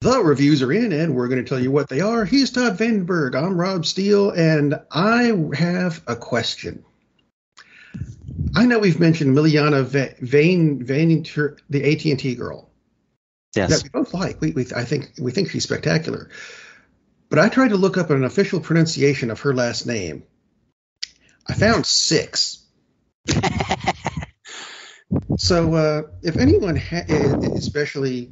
The reviews are in, and we're going to tell you what they are. He's Todd Vandenberg. I'm Rob Steele, and I have a question. I know we've mentioned Miliana Vane, Vane, the AT and T girl. Yes, that we both like. We, we, I think we think she's spectacular. But I tried to look up an official pronunciation of her last name. I found six. so uh, if anyone, ha- especially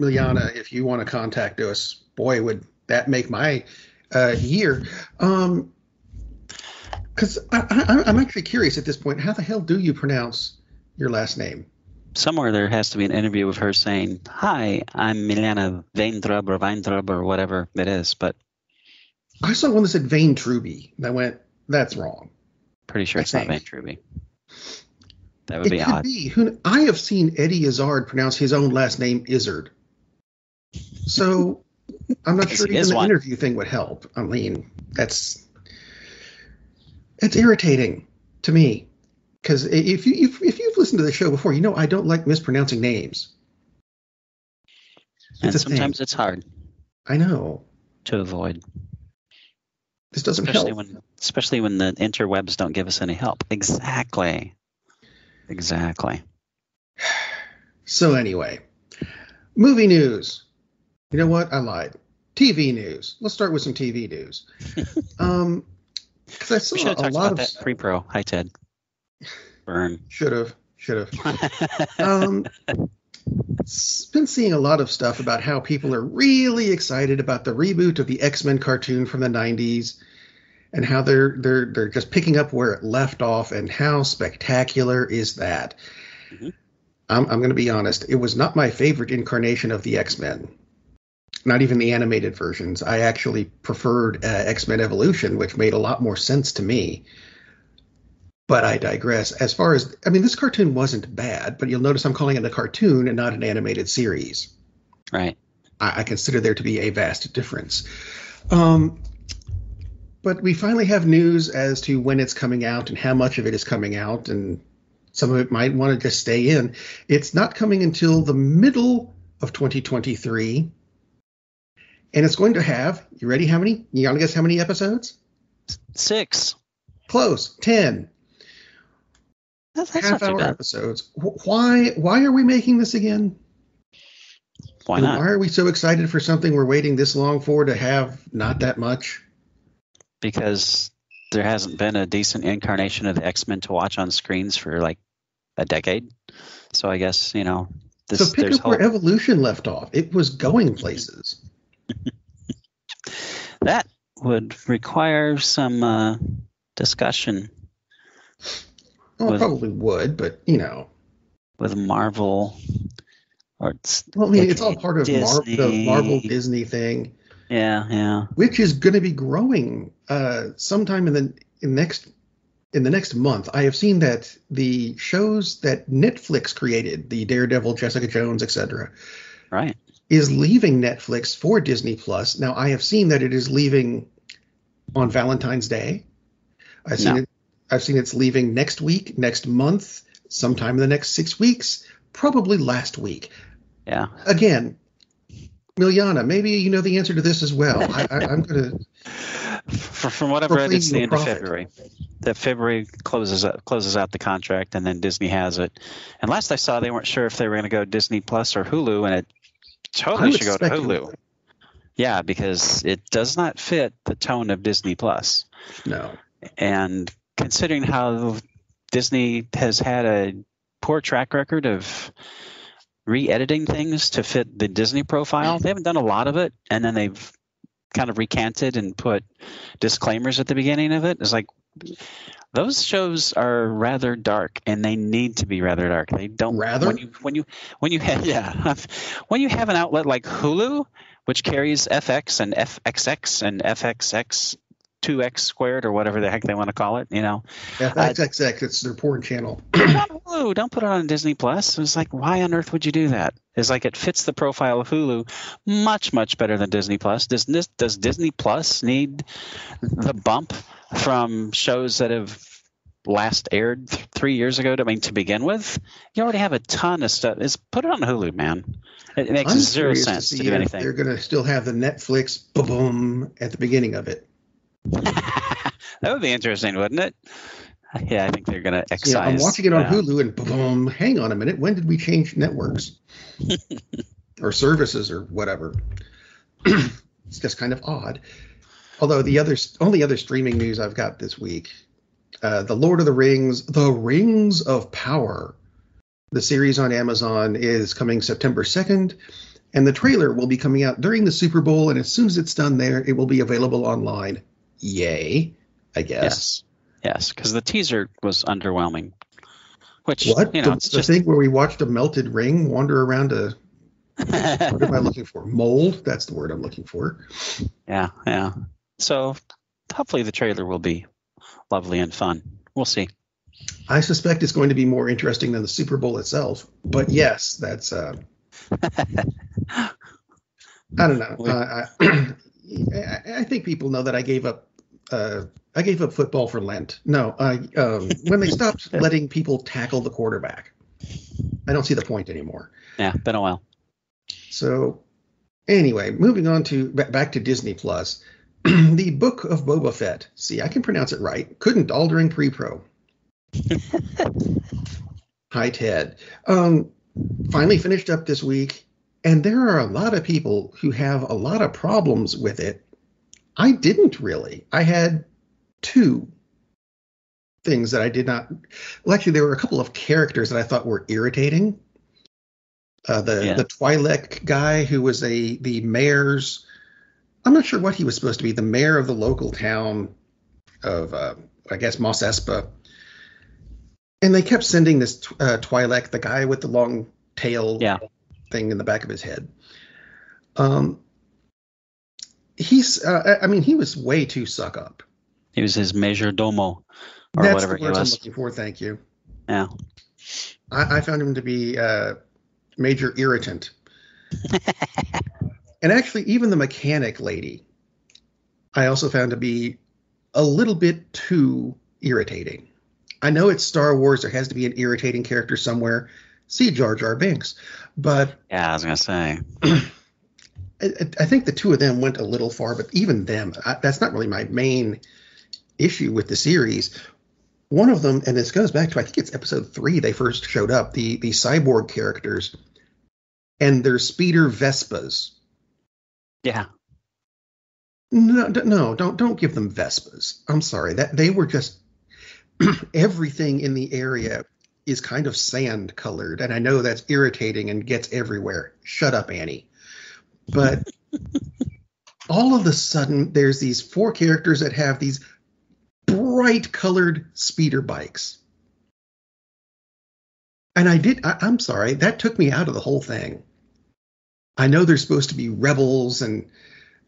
Miliana, if you want to contact us, boy, would that make my uh, year. Um, because I'm actually curious at this point, how the hell do you pronounce your last name? Somewhere there has to be an interview with her saying, "Hi, I'm Miliana Vaintrub or Weintrub or whatever it is." But I saw one that said Vain Truby, and I went, "That's wrong." Pretty sure I it's think. not Vain Truby. That would it be could odd. Be. Who, I have seen Eddie Izzard pronounce his own last name Izzard. So I'm not sure even the one. interview thing would help. I mean, that's it's irritating to me because if you if, if you've listened to the show before, you know I don't like mispronouncing names. It's and sometimes thing. it's hard. I know to avoid. This doesn't especially help. when especially when the interwebs don't give us any help. Exactly. Exactly. So anyway, movie news. You know what? I lied. TV news. Let's start with some TV news. um, because I saw a lot of that pre-pro. Hi, Ted. Burn. Should have. Should have. um, been seeing a lot of stuff about how people are really excited about the reboot of the X-Men cartoon from the '90s, and how they're they're they're just picking up where it left off, and how spectacular is that? Mm-hmm. I'm, I'm going to be honest. It was not my favorite incarnation of the X-Men not even the animated versions. I actually preferred uh, X Men Evolution, which made a lot more sense to me. But I digress. As far as, I mean, this cartoon wasn't bad, but you'll notice I'm calling it a cartoon and not an animated series. Right. I, I consider there to be a vast difference. Um, but we finally have news as to when it's coming out and how much of it is coming out, and some of it might want to just stay in. It's not coming until the middle of 2023 and it's going to have you ready? How many? You want to guess how many episodes? Six. Close. Ten. That's, that's half hour episodes. Why? Why are we making this again? Why not? Why are we so excited for something we're waiting this long for to have not that much? Because there hasn't been a decent incarnation of the X Men to watch on screens for like a decade. So I guess you know. This, so pick up where Evolution left off. It was going places. That would require some uh, discussion. Well, with, probably would, but you know, with Marvel, or well, I mean, it's all part of Mar- the Marvel Disney thing. Yeah, yeah. Which is going to be growing uh, sometime in the in next in the next month. I have seen that the shows that Netflix created, the Daredevil, Jessica Jones, etc. Right is leaving Netflix for Disney Plus. Now, I have seen that it is leaving on Valentine's Day. I've seen no. it. I've seen it's leaving next week, next month, sometime in the next six weeks, probably last week. Yeah. Again, Miliana, maybe you know the answer to this as well. I, am going to. From what I've read, it's the end profit. of February. That February closes out, closes out the contract, and then Disney has it. And last I saw, they weren't sure if they were going to go Disney Plus or Hulu, and it totally should go to Hulu. Yeah, because it does not fit the tone of Disney Plus. No. And considering how Disney has had a poor track record of re-editing things to fit the Disney profile, they haven't done a lot of it, and then they've kind of recanted and put disclaimers at the beginning of it. It's like those shows are rather dark and they need to be rather dark. They don't rather? when you when you when you have yeah. When you have an outlet like hulu which carries fx and fxx and fxx 2x squared or whatever the heck they want to call it you know? Fxxx uh, it's their porn channel. Hulu. Don't put it on disney plus. It's like why on earth would you do that? It's like it fits the profile of hulu much much better than disney plus. Does, does disney plus need the bump from shows that have last aired th- three years ago. To, I mean, to begin with, you already have a ton of stuff. Is put it on Hulu, man. It, it makes I'm zero sense to, to do anything. They're going to still have the Netflix boom at the beginning of it. that would be interesting, wouldn't it? Yeah, I think they're going to excise. know, I'm watching it on. Hulu and boom, hang on a minute. When did we change networks or services or whatever? it's just kind of odd. Although the other only other streaming news I've got this week, uh, the Lord of the Rings, The Rings of Power, the series on Amazon is coming September 2nd, and the trailer will be coming out during the Super Bowl. And as soon as it's done there, it will be available online. Yay, I guess. Yes, yes, because the teaser was underwhelming. Which What? you know, the, it's the just thing where we watched a melted ring wander around a what am I looking for? Mold? That's the word I'm looking for. yeah, yeah. So hopefully the trailer will be lovely and fun. We'll see. I suspect it's going to be more interesting than the Super Bowl itself. But yes, that's uh I don't know. Uh, I, I, think people know that I gave up uh I gave up football for Lent. No, I um when they stopped letting people tackle the quarterback. I don't see the point anymore. Yeah, been a while. So, anyway, moving on to back to Disney Plus, the Book of Boba Fett. See, I can pronounce it right. Couldn't all during pre-pro. Hi, Ted. Um, finally finished up this week, and there are a lot of people who have a lot of problems with it. I didn't really. I had two things that I did not. Well, actually, there were a couple of characters that I thought were irritating. Uh, the Yeah. the Twi'lek guy who was a the mayor's. I'm not sure what he was supposed to be. The mayor of the local town of, uh, I guess, Mos Espa. And they kept sending this uh, Twi'lek, the guy with the long tail Yeah. thing in the back of his head. Um, he's, uh, I mean, he was way too suck up. He was his major domo or That's whatever the he words I'm looking for. Thank you. Yeah. I, I found him to be uh, major irritant. and actually, even the mechanic lady, I also found to be a little bit too irritating. I know it's Star Wars; there has to be an irritating character somewhere. See Jar Jar Binks, but Yeah, I was gonna say. I, I think the two of them went a little far. But even them, I, that's not really my main issue with the series. One of them, and this goes back to I think it's episode three. They first showed up the the cyborg characters, and their speeder Vespas. Yeah. No, no, don't don't give them Vespas. I'm sorry that they were just everything in the area is kind of sand colored, and I know that's irritating and gets everywhere. Shut up, Annie. But all of a sudden, there's these four characters that have these bright colored speeder bikes. And I did, I, I'm sorry, that took me out of the whole thing. I know they're supposed to be rebels and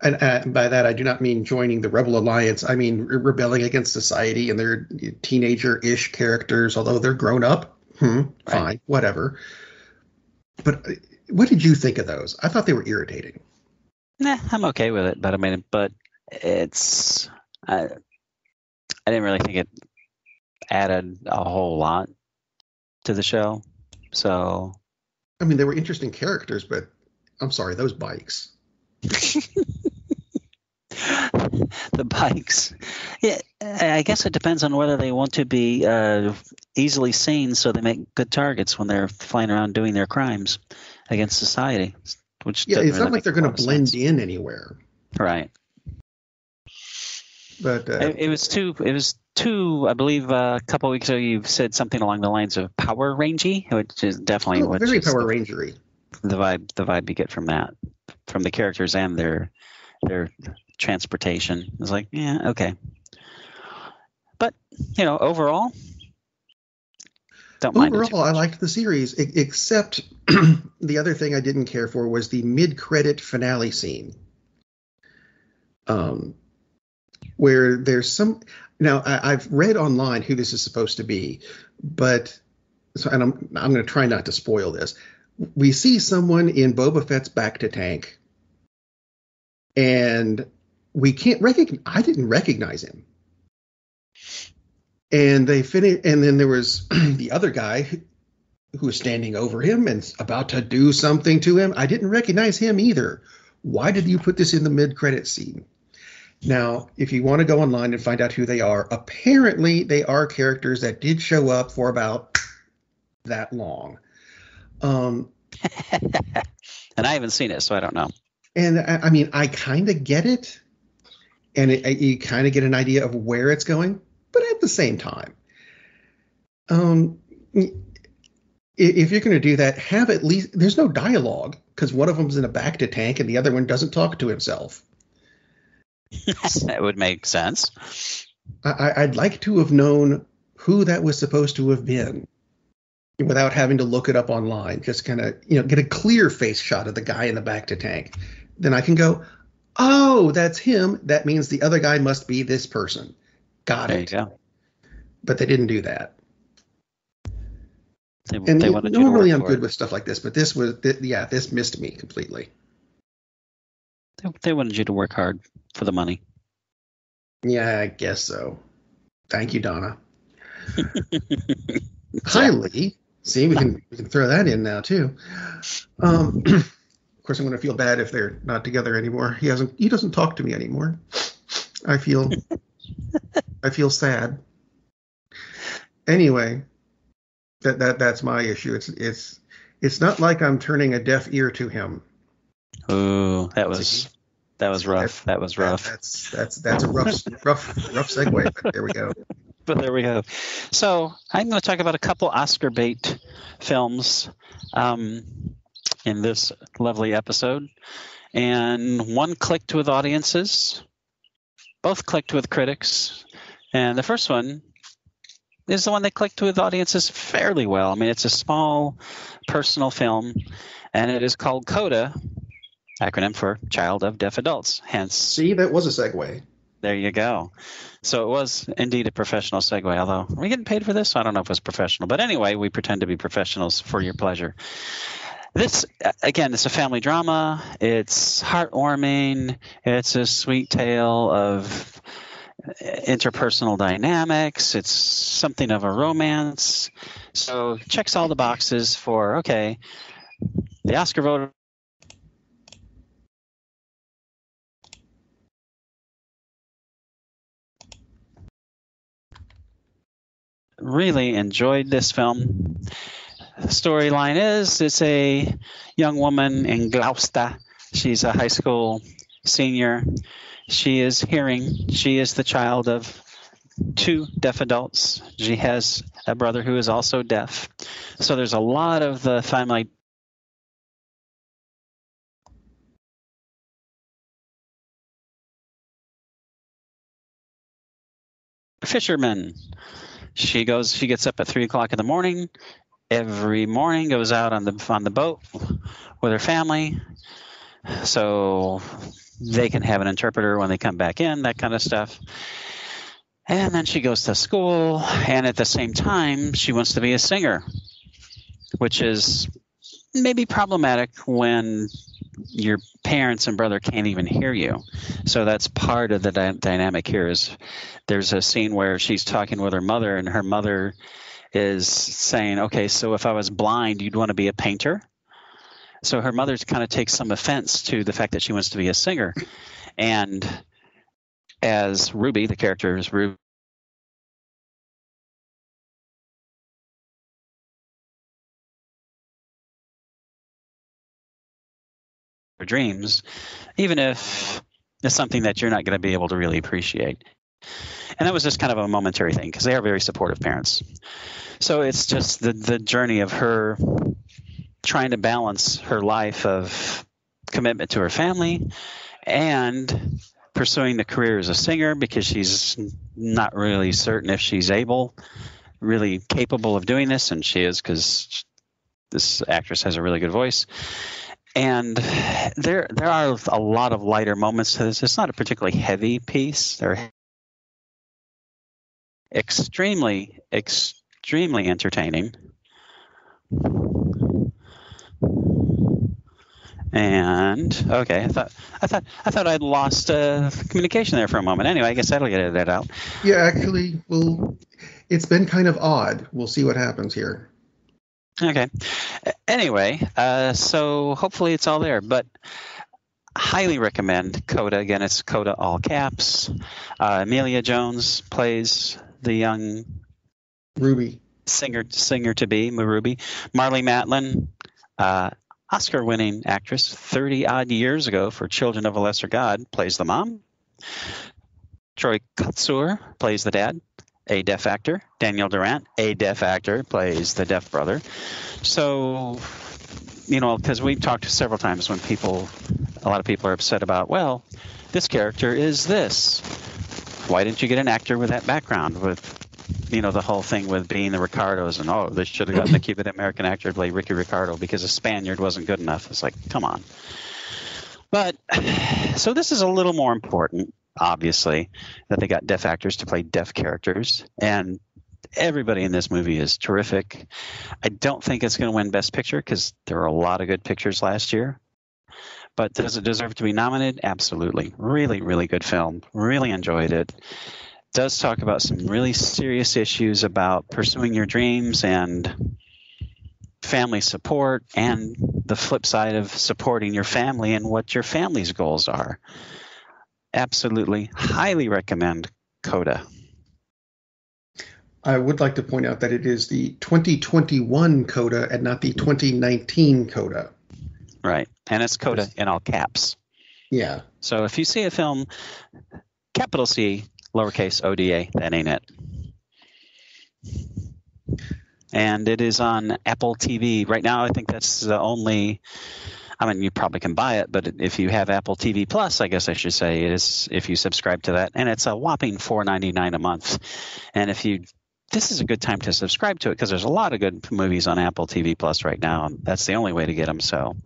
and uh, by that I do not mean joining the Rebel Alliance. I mean re- rebelling against society, and they're teenager-ish characters, although they're grown up. Hmm, fine, Right. whatever. But uh, what did you think of those? I thought they were irritating. Nah, I'm okay with it, but I mean, but it's I, I didn't really think it added a whole lot to the show. So I mean, they were interesting characters, but I'm sorry, those bikes. the bikes, yeah, I guess it depends on whether they want to be uh, easily seen, so they make good targets when they're flying around doing their crimes against society. Which Yeah, it's really not like they're going to blend sense. in anywhere. right? But uh, It, it was too. It was too. I believe uh, a couple weeks ago you said something along the lines of Power Rangy, which is definitely oh, very Power Rangery. The vibe. The vibe you get from that, from the characters and their their transportation. It's like, yeah, okay. But you know, overall, don't Overall, I liked the series, except the other thing I didn't care for was the mid-credit finale scene, um, where there's some. Now I, I've read online who this is supposed to be, but so and I'm I'm going to try not to spoil this. We see someone in Boba Fett's bacta tank, and we can't recognize. I didn't recognize him. And they finished, and then there was the other guy who was standing over him and about to do something to him. I didn't recognize him either. Why did you put this in the mid-credit scene? Now, if you want to go online and find out who they are, apparently they are characters that did show up for about that long. Um, and I haven't seen it, so I don't know. And I, I mean, I kind of get it, and it, you kind of get an idea of where it's going, but at the same time, um, if you're going to do that, have at least there's no dialogue because one of them's in a bacta tank and the other one doesn't talk to himself. that would make sense. I, I'd like to have known who that was supposed to have been without having to look it up online. Just kind of, you know, get a clear face shot of the guy in the bacta tank. Then I can go, oh, that's him. That means the other guy must be this person. Got there it. Go. But they didn't do that. They, and they normally I'm good it. with stuff like this, but this was, th- yeah, this missed me completely. They, they wanted you to work hard for the money. Yeah, I guess so. Thank you, Donna. Hi, Lee. See, we can we can throw that in now too. Um, of course, I'm going to feel bad if they're not together anymore. He hasn't. He doesn't talk to me anymore. I feel. I feel sad. Anyway, that that that's my issue. It's it's it's not like I'm turning a deaf ear to him. Oh, that was that was rough. That was rough. That, that's that's that's a rough rough rough segue. But there we go. But there we go. So I'm going to talk about a couple Oscar bait films um, in this lovely episode, and one clicked with audiences, both clicked with critics, and the first one is the one that clicked with audiences fairly well. I mean, it's a small personal film, and it is called Coda, acronym for Child of Deaf Adults. Hence, see, that was a segue. There you go. So it was indeed a professional segue, although are we getting paid for this? I don't know if it was professional. But anyway, we pretend to be professionals for your pleasure. This, again, it's a family drama. It's heartwarming. It's a sweet tale of interpersonal dynamics. It's something of a romance. So checks all the boxes for, okay, the Oscar voter really enjoyed this film. Storyline is it's a young woman in Gloucester. She's a high school senior. She is hearing. She is the child of two deaf adults. She has a brother who is also deaf. So there's a lot of the family fisherman she goes. She gets up at three o'clock in the morning every morning. Goes out on the on the boat with her family, so they can have an interpreter when they come back in. That kind of stuff. And then she goes to school, and at the same time, she wants to be a singer, which is maybe problematic when your parents and brother can't even hear you. So that's part of the dy- dynamic here. Is there's a scene where she's talking with her mother, and her mother is saying, "Okay, so if I was blind, you'd want to be a painter." So her mother kind of takes some offense to the fact that she wants to be a singer, and as Ruby, the character is Ruby dreams, even if it's something that you're not going to be able to really appreciate. And that was just kind of a momentary thing because they are very supportive parents. So it's just the the journey of her trying to balance her life of commitment to her family and pursuing the career as a singer because she's not really certain if she's able, really capable of doing this, and she is because this actress has a really good voice and there there are a lot of lighter moments to this. It's not a particularly heavy piece. They're extremely extremely entertaining. And okay, I thought I thought I thought I'd lost uh, communication there for a moment. Anyway, I guess that'll get that out. Yeah, actually, well, it's been kind of odd. We'll see what happens here. Okay. Anyway, uh, so hopefully it's all there, but highly recommend Coda. Again, it's Coda all caps. Uh, Emilia Jones plays the young Ruby singer singer to be Ruby. Marlee Matlin, uh, Oscar-winning actress, 30 odd years ago for Children of a Lesser God, plays the mom. Troy Kotsur plays the dad a deaf actor. Daniel Durant, a deaf actor, plays the deaf brother. So, you know, because we've talked several times when people, a lot of people are upset about, well, this character is this. Why didn't you get an actor with that background? With, you know, the whole thing with being the Ricardos and, oh, they should have gotten the Cuban American actor to play Ricky Ricardo because a Spaniard wasn't good enough. It's like, come on. But, so this is a little more important obviously, that they got deaf actors to play deaf characters. And everybody in this movie is terrific. I don't think it's going to win Best Picture because there were a lot of good pictures last year. But does it deserve to be nominated? Absolutely. Really, really good film. Really enjoyed it. Does talk about some really serious issues about pursuing your dreams and family support and the flip side of supporting your family and what your family's goals are absolutely highly recommend Coda. I would like to point out that it is the 2021 Coda and not the 2019 Coda. Right. And it's Coda in all caps. Yeah. So if you see a film, capital C, lowercase ODA, that ain't it. And it is on Apple TV. Right now, I think that's the only I mean, you probably can buy it, but if you have Apple TV Plus, I guess I should say, it is if you subscribe to that, and it's a whopping four ninety nine a month. And if you this is a good time to subscribe to it because there's a lot of good movies on Apple TV Plus right now. And that's the only way to get them. So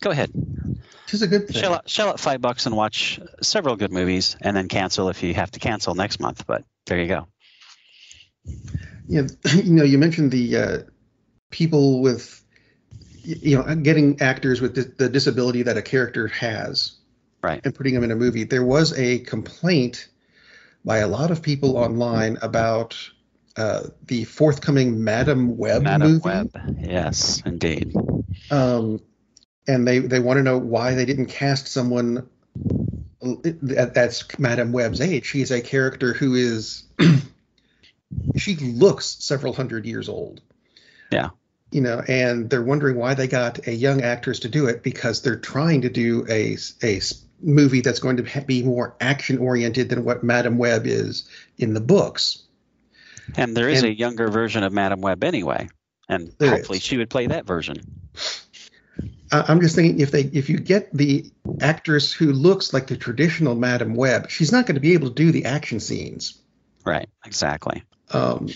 go ahead. Which is a good thing. Shell out, shell out five bucks and watch several good movies, and then cancel if you have to cancel next month. But there you go. Yeah, you know, you mentioned the uh, people with you know getting actors with the, the disability that a character has right and putting them in a movie there was a complaint by a lot of people online about uh, the forthcoming Madame Web Madame movie. Web, yes, indeed. Um, and they they want to know why they didn't cast someone that's Madame Web's age. She is a character who is she looks several hundred years old. Yeah you know, and they're wondering why they got a young actress to do it because they're trying to do a, a movie that's going to be more action oriented than what Madame Web is in the books. And there is and, a younger version of Madame Web anyway, and hopefully is. she would play that version. I'm just thinking if they if you get the actress who looks like the traditional Madame Web, she's not going to be able to do the action scenes. Right. Exactly. Um,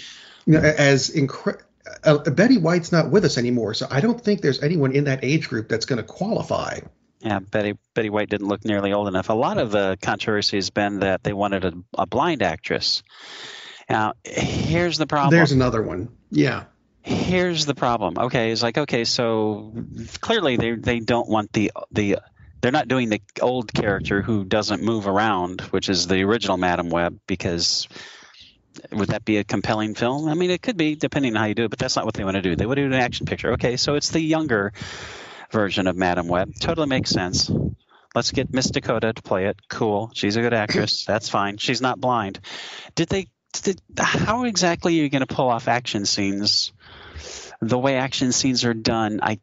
you know, as incredible uh, Betty White's not with us anymore, so I don't think there's anyone in that age group that's going to qualify. Yeah, Betty Betty White didn't look nearly old enough. A lot of the controversy has been that they wanted a, a blind actress. Now, here's the problem. There's another one. Yeah. Here's the problem. Okay, it's like okay, so clearly they they don't want the the they're not doing the old character who doesn't move around, which is the original Madam Web, because would that be a compelling film? I mean, it could be depending on how you do it, but that's not what they want to do. They want to do an action picture. Okay, so it's the younger version of Madame Web. Totally makes sense. Let's get Miss Dakota to play it. Cool. She's a good actress. That's fine. She's not blind. Did they? Did, how exactly are you going to pull off action scenes? The way action scenes are done, I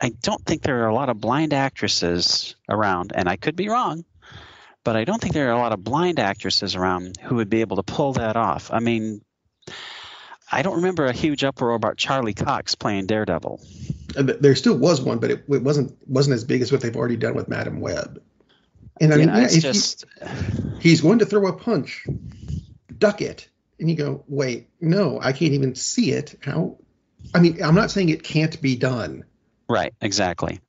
I don't think there are a lot of blind actresses around, and I could be wrong but I don't think there are a lot of blind actresses around who would be able to pull that off. I mean, I don't remember a huge uproar about Charlie Cox playing Daredevil. Uh, there still was one, but it, it wasn't wasn't as big as what they've already done with Madame Web. And I mean, if just... he, he's going to throw a punch, duck it, and you go, wait, no, I can't even see it. How? I mean, I'm not saying it can't be done. Right, exactly.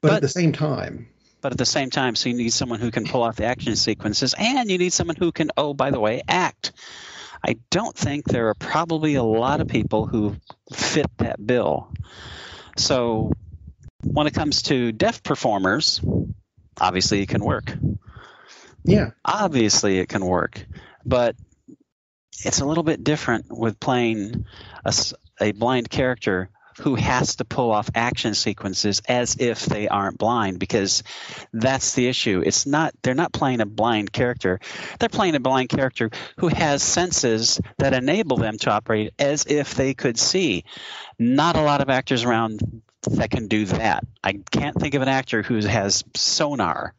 But, but at the same time, but at the same time, so you need someone who can pull off the action sequences, and you need someone who can, oh, by the way, act. I don't think there are probably a lot of people who fit that bill. So when it comes to deaf performers, obviously it can work. Yeah. Obviously it can work, but it's a little bit different with playing a, a blind character who has to pull off action sequences as if they aren't blind because that's the issue. It's not they're not playing a blind character. They're playing a blind character who has senses that enable them to operate as if they could see. Not a lot of actors around that can do that. I can't think of an actor who has sonar.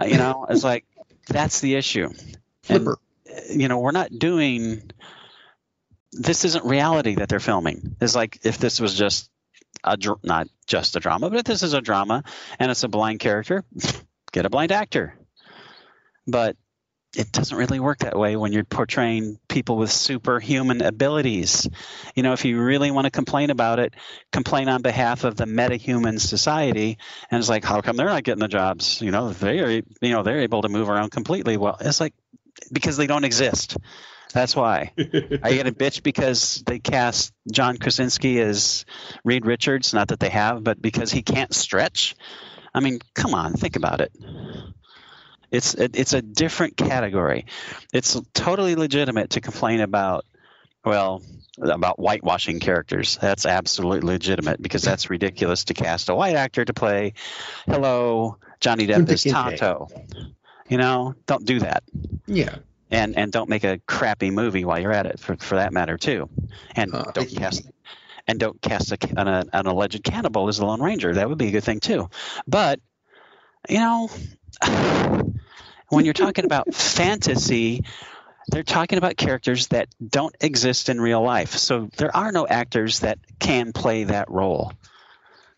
Uh, you know, it's like that's the issue. Flipper. And, you know, we're not doing this isn't reality that they're filming. It's like if this was just a not just a drama, but if this is a drama and it's a blind character, get a blind actor. But it doesn't really work that way when you're portraying people with superhuman abilities. You know, if you really want to complain about it, complain on behalf of the metahuman society. And it's like, how come they're not getting the jobs? You know, they are, you know, they're able to move around completely. Well, it's like because they don't exist. That's why. Are you going to bitch because they cast John Krasinski as Reed Richards? Not that they have, but because he can't stretch. I mean, come on, think about it. It's it's a different category. It's totally legitimate to complain about well about whitewashing characters. That's absolutely legitimate because that's ridiculous to cast a white actor to play hello Johnny Depp as Tonto. You know, don't do that. Yeah. And and don't make a crappy movie while you're at it for, for that matter too. And uh, don't cast and don't cast a, an, an alleged cannibal as the Lone Ranger. That would be a good thing too. But you know, when you're talking about fantasy, they're talking about characters that don't exist in real life. So there are no actors that can play that role.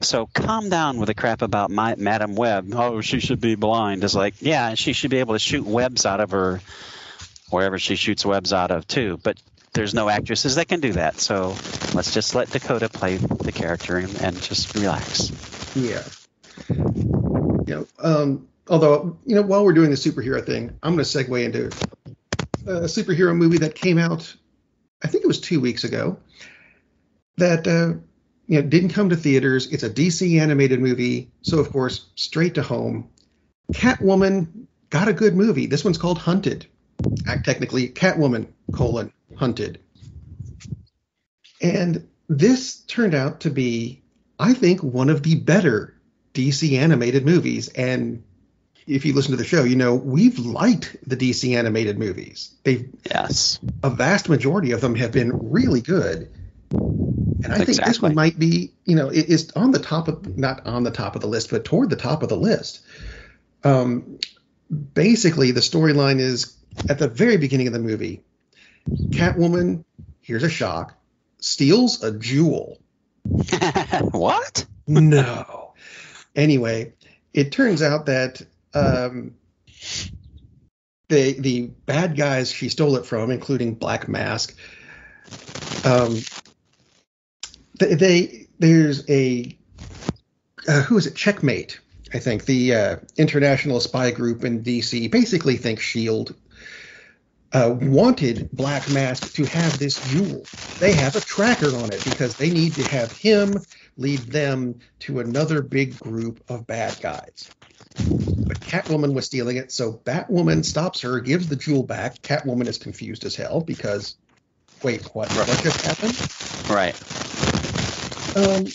So calm down with the crap about my, Madam Web. Oh, she should be blind. It's like, yeah, she should be able to shoot webs out of her wherever she shoots webs out of too. But there's no actresses that can do that. So let's just let Dakota play the character and, just relax. Yeah. Know, um, although you know, while we're doing the superhero thing, I'm going to segue into a superhero movie that came out. I think it was two weeks ago. That uh, you know didn't come to theaters. It's a DC animated movie, so of course straight to home. Catwoman got a good movie. This one's called Hunted. Act technically Catwoman colon Hunted. And this turned out to be, I think, one of the better DC animated movies. And if you listen to the show, you know we've liked the DC animated movies. They yes, a vast majority of them have been really good. And I think exactly. this one might be, you know, it is on the top of not on the top of the list, but toward the top of the list. Um, basically, the storyline is at the very beginning of the movie, Catwoman here's a shock, steals a jewel. what? no. Anyway, it turns out that um, the the bad guys she stole it from, including Black Mask, um, they, they there's a uh, who is it? Checkmate, I think the uh, international spy group in DC basically thinks Shield uh, wanted Black Mask to have this jewel. They have a tracker on it because they need to have him lead them to another big group of bad guys. But Catwoman was stealing it, so Batwoman stops her, gives the jewel back. Catwoman is confused as hell because, wait, what? What just happened? Right. Um,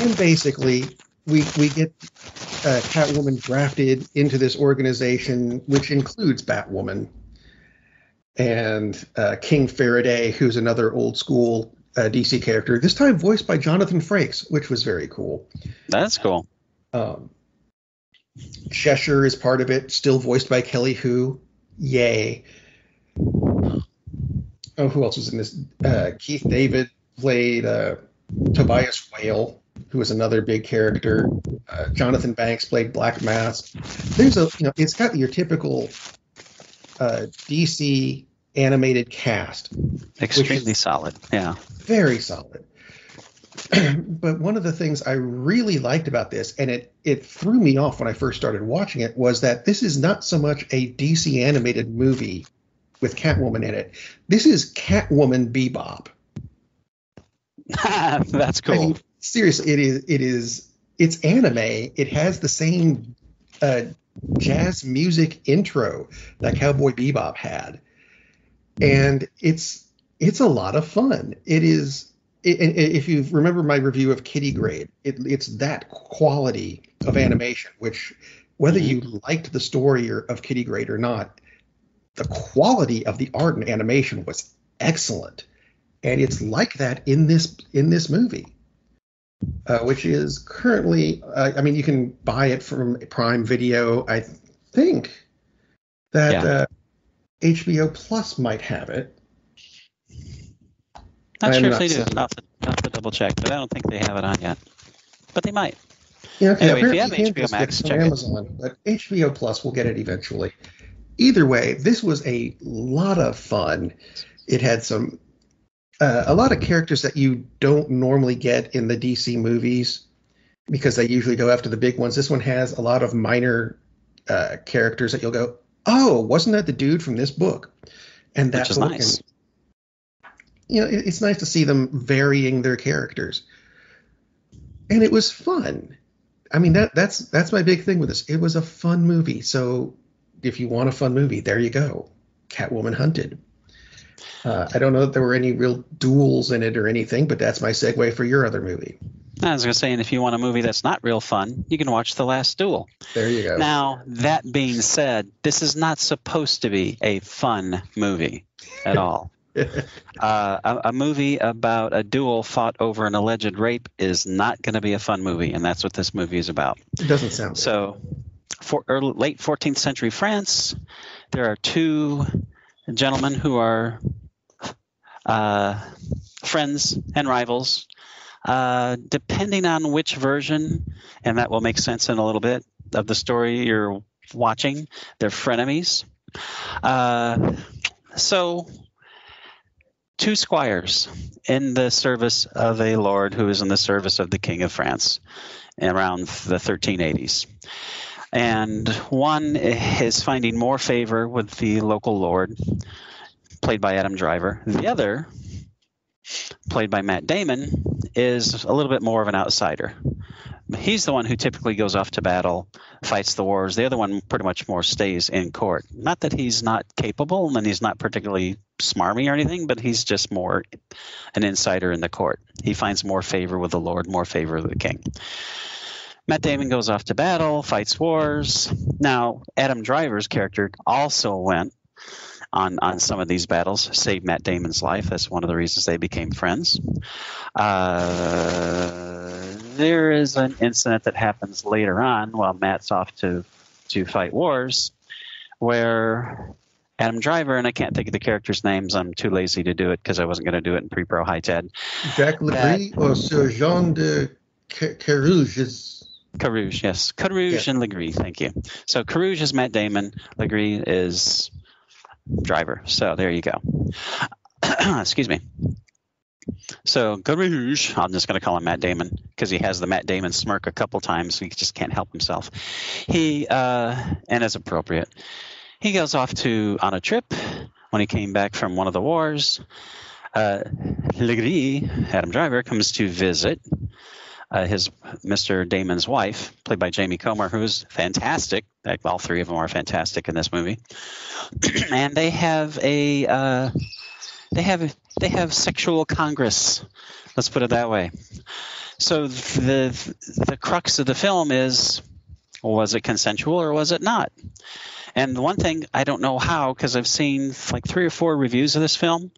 and basically, we we get uh, Catwoman drafted into this organization, which includes Batwoman and uh, King Faraday, who's another old school uh, DC character. This time voiced by Jonathan Frakes, which was very cool. That's cool. Um, Cheshire is part of it, still voiced by Kelly Hu. Yay. Oh, who else was in this? Uh, Keith David played uh, Tobias Whale, who was another big character. Uh, Jonathan Banks played Black Mask. There's a, you know, it's got your typical uh, DC animated cast. Extremely solid. Yeah. Very solid. but one of the things I really liked about this, and it it threw me off when I first started watching it, was that this is not so much a DC animated movie with Catwoman in it. This is Catwoman Bebop. That's cool. I mean, seriously, it is it is it's anime. It has the same uh, jazz music intro that Cowboy Bebop had, and it's it's a lot of fun. It is. It, if you remember my review of Kitty Grade, it, it's that quality of animation. Which, whether you liked the story or, of Kitty Grade or not, the quality of the art and animation was excellent, and it's like that in this in this movie uh, which is currently, uh, I mean, you can buy it from Prime Video. I think that yeah. uh, HBO Plus might have it. Not sure if they do. I'll have, to, I'll have to double check, but I don't think they have it on yet. But they might. Yeah, okay. Anyway, if you have HBO Max, check Amazon, it. but HBO Plus will get it eventually. Either way, this was a lot of fun. It had some uh, a lot of characters that you don't normally get in the DC movies because they usually go after the big ones. This one has a lot of minor uh, characters that you'll go, oh, wasn't that the dude from this book? And that's nice. And, you know, it, it's nice to see them varying their characters, and it was fun. I mean, that that's that's my big thing with this. It was a fun movie. So if you want a fun movie, there you go. Catwoman Hunted. Uh, I don't know that there were any real duels in it or anything, but that's my segue for your other movie. I was going to say, and if you want a movie that's not real fun, you can watch The Last Duel. There you go. Now, that being said, this is not supposed to be a fun movie at all. uh, a, a, movie about a duel fought over an alleged rape is not going to be a fun movie, and that's what this movie is about. It doesn't sound so. For early, late 14th century France, there are two gentlemen who are uh, friends and rivals. Uh, depending on which version, and that will make sense in a little bit of the story you're watching, they're frenemies. Uh, so, two squires in the service of a lord who is in the service of the king of France around the 1380s. And one is finding more favor with the local lord played by Adam Driver. The other, played by Matt Damon, is a little bit more of an outsider. He's the one who typically goes off to battle, fights the wars. The other one pretty much more stays in court. Not that he's not capable and he's not particularly smarmy or anything, but he's just more an insider in the court. He finds more favor with the Lord, more favor with the king. Matt Damon goes off to battle, fights wars. Now, Adam Driver's character also went on on some of these battles, saved Matt Damon's life. That's one of the reasons they became friends. Uh, there is an incident that happens later on while Matt's off to to fight wars, where Adam Driver, and I can't think of the characters' names. I'm too lazy to do it because I wasn't going to do it in pre-pro high TED. Jacques Legris or Sir Jean de Carouge is Carouge, yes. Carouge yeah. and Legris, thank you. So Carouge is Matt Damon, Legris is driver. So there you go. Excuse me. So Carouge, I'm just going to call him Matt Damon because he has the Matt Damon smirk a couple times. So he just can't help himself. He uh, and as appropriate, he goes off to on a trip when he came back from one of the wars. Uh, Legris, Adam Driver, comes to visit uh, his Mr. Damon's wife, played by Jodie Comer, who's fantastic. All three of them are fantastic in this movie, and they have a uh, they have they have sexual congress. Let's put it that way. So the the crux of the film is was it consensual or was it not? And the one thing I don't know how because I've seen like three or four reviews of this film.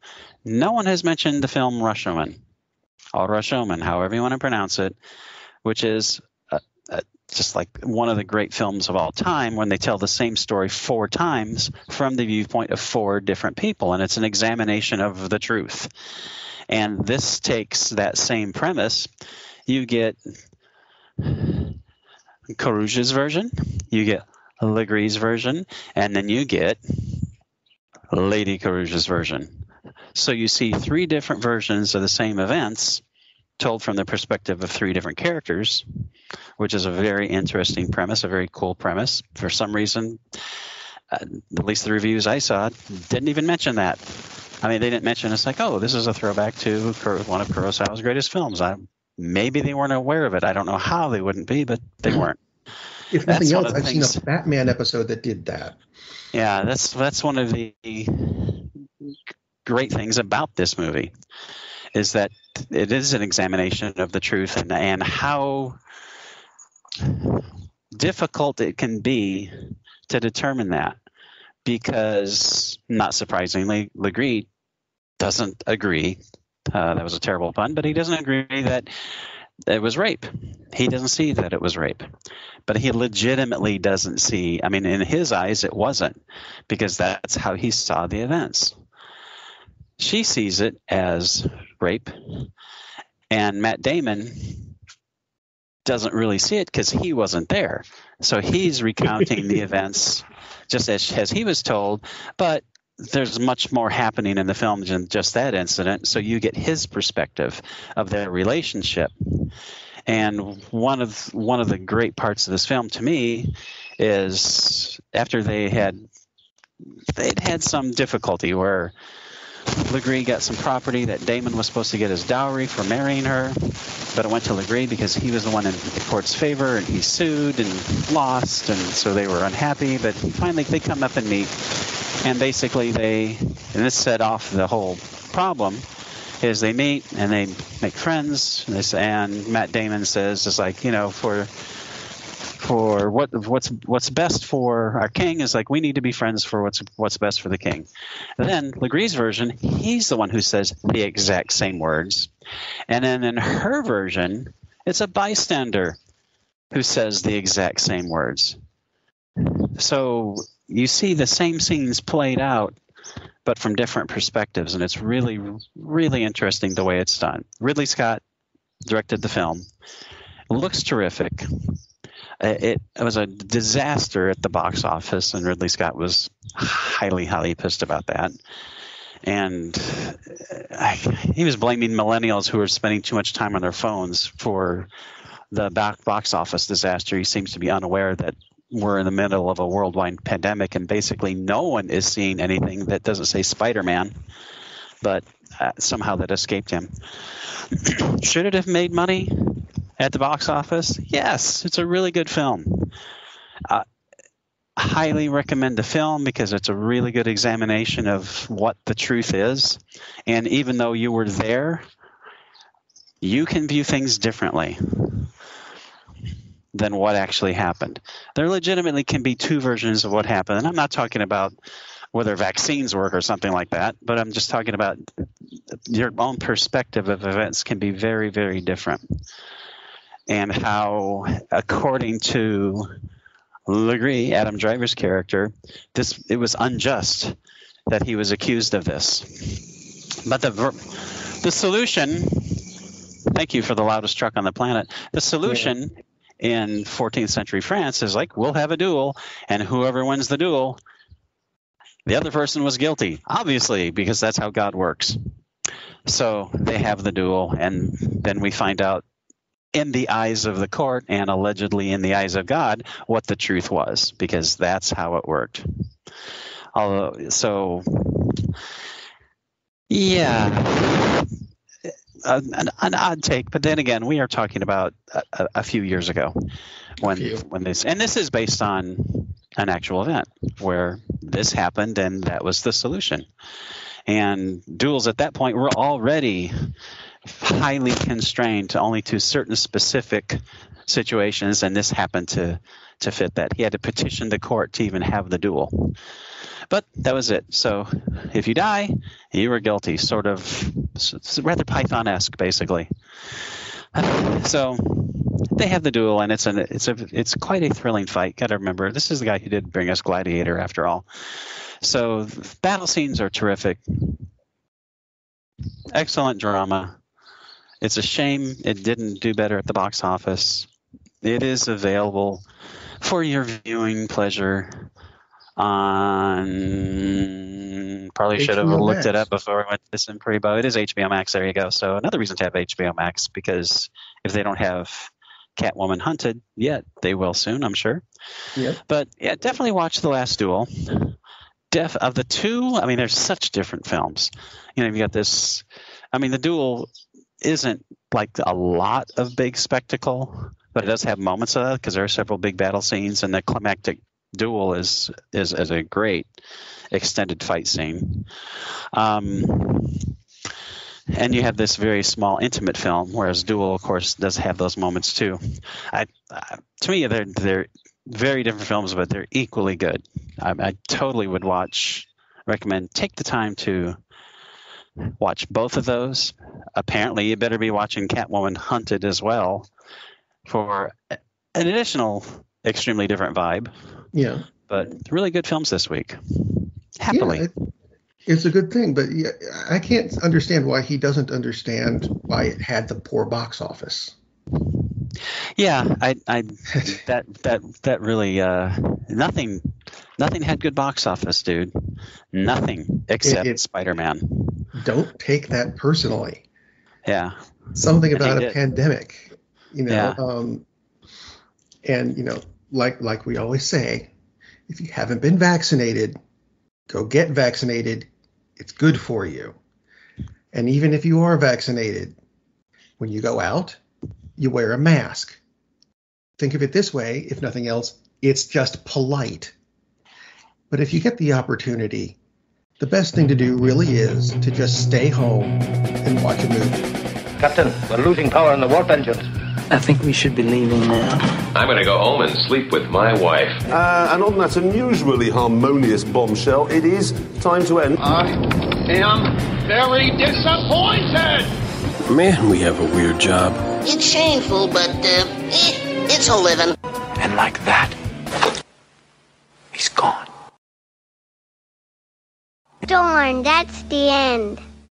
No one has mentioned the film Rashomon or Rashomon, however you want to pronounce it, which is uh, uh, just like one of the great films of all time when they tell the same story four times from the viewpoint of four different people, and it's an examination of the truth. And this takes that same premise. You get Carouge's version, you get Legris's version, and then you get Lady Carouge's version. So you see three different versions of the same events told from the perspective of three different characters, which is a very interesting premise, a very cool premise. For some reason, uh, at least the reviews I saw didn't even mention that. I mean, they didn't mention it's like, oh, this is a throwback to one of Kurosawa's greatest films. I, maybe they weren't aware of it. I don't know how they wouldn't be, but they weren't. If nothing else, I've seen things- a Batman episode that did that. Yeah, that's that's one of the great things about this movie is that it is an examination of the truth and and how difficult it can be to determine that because not surprisingly Legree doesn't agree. Uh, that was a terrible pun but he doesn't agree that it was rape. He doesn't see that it was rape. But he legitimately doesn't see i mean in his eyes it wasn't because that's how he saw the events she sees it as rape. And matt damon doesn't really see it because he wasn't there. So he's recounting the events just as, as he was told. But there's much more happening in the film than just that incident. So you get his perspective of their relationship. And one of one of the great parts of this film to me is after they had they'd had some difficulty where Le Gris got some property that Damon was supposed to get as dowry for marrying her, but it went to Le Gris because he was the one in the court's favor and he sued and lost, and so they were unhappy. But finally, they come up and meet, and basically they and this set off the whole problem is they meet and they make friends and, this, and Matt Damon says it's like you know for for what what's what's best for our king is like we need to be friends for what's what's best for the king. And then Le Gris's version, he's the one who says the exact same words, and then in her version, it's a bystander who says the exact same words. So you see the same scenes played out, but from different perspectives, and it's really really interesting the way it's done. Ridley Scott directed the film. Looks terrific it, it was a disaster at the box office, and Ridley Scott was highly, highly pissed about that. And I, he was blaming millennials who were spending too much time on their phones for the back box office disaster. He seems to be unaware that we're in the middle of a worldwide pandemic, and basically no one is seeing anything that doesn't say Spider-Man. But uh, somehow that escaped him. Should it have made money? At the box office? Yes, it's a really good film. Uh, highly recommend the film because it's a really good examination of what the truth is. And even though you were there, you can view things differently than what actually happened. There legitimately can be two versions of what happened. And I'm not talking about whether vaccines work or something like that, but I'm just talking about your own perspective of events can be very, very different and how, according to Le Gris, Adam Driver's character, this it was unjust that he was accused of this. But the the solution, thank you for the loudest truck on the planet. The solution yeah. in 14th century France is like we'll have a duel, and whoever wins the duel, the other person was guilty, obviously, because that's how God works. So they have the duel, and then we find out in the eyes of the court and allegedly in the eyes of God what the truth was because that's how it worked. Although, so yeah, an, an, odd take, but then again, we are talking about a, a few years ago when when this and this is based on an actual event where this happened and that was the solution. And duels at that point were already highly constrained to only to certain specific situations, and this happened to to fit that. He had to petition the court to even have the duel. But that was it. So if you die, you were guilty. Sort of rather Python-esque, basically. So they have the duel, and it's an it's a it's quite a thrilling fight. Got to remember, this is the guy who did bring us Gladiator, after all. So battle scenes are terrific. Excellent drama. It's a shame it didn't do better at the box office. It is available for your viewing pleasure on probably should have HBO looked Max. it up before we went to this in Prebo. It is HBO Max. There you go. So another reason to have HBO Max because if they don't have Catwoman Hunted yet, they will soon, I'm sure. Yep. But yeah, definitely watch The Last Duel. Def of the two, I mean, there's such different films. You know, you got this. I mean, the duel isn't like a lot of big spectacle, but it does have moments of that because there are several big battle scenes, and the climactic duel is is, is a great extended fight scene. Um, and you have this very small, intimate film, whereas Duel, of course, does have those moments too. I, to me, they're they're very different films, but they're equally good. I, I totally would watch. Recommend take the time to watch both of those. Apparently, you better be watching Catwoman Hunted as well for an additional extremely different vibe. Yeah. But really good films this week. Happily. Yeah, it, it's a good thing, but yeah, I can't understand why he doesn't understand why it had the poor box office. Yeah, I, I that that that really uh, nothing nothing had good box office, dude. Nothing except Spider Man. Don't take that personally. Yeah. Something about a pandemic, you know. Yeah. Um, and you know, like like we always say, if you haven't been vaccinated, go get vaccinated. It's good for you. And even if you are vaccinated, when you go out, you wear a mask. Think of it this way if nothing else, it's just polite. But if you get the opportunity, the best thing to do really is to just stay home and watch a movie. Captain, we're losing power in the warp engines. I think we should be leaving now. I'm going to go home and sleep with my wife. Uh, and on that unusually harmonious bombshell, it is time to end. I am very disappointed. Man, we have a weird job. It's shameful, but uh, eh, it's a living. And like that, he's gone. Darn, that's the end.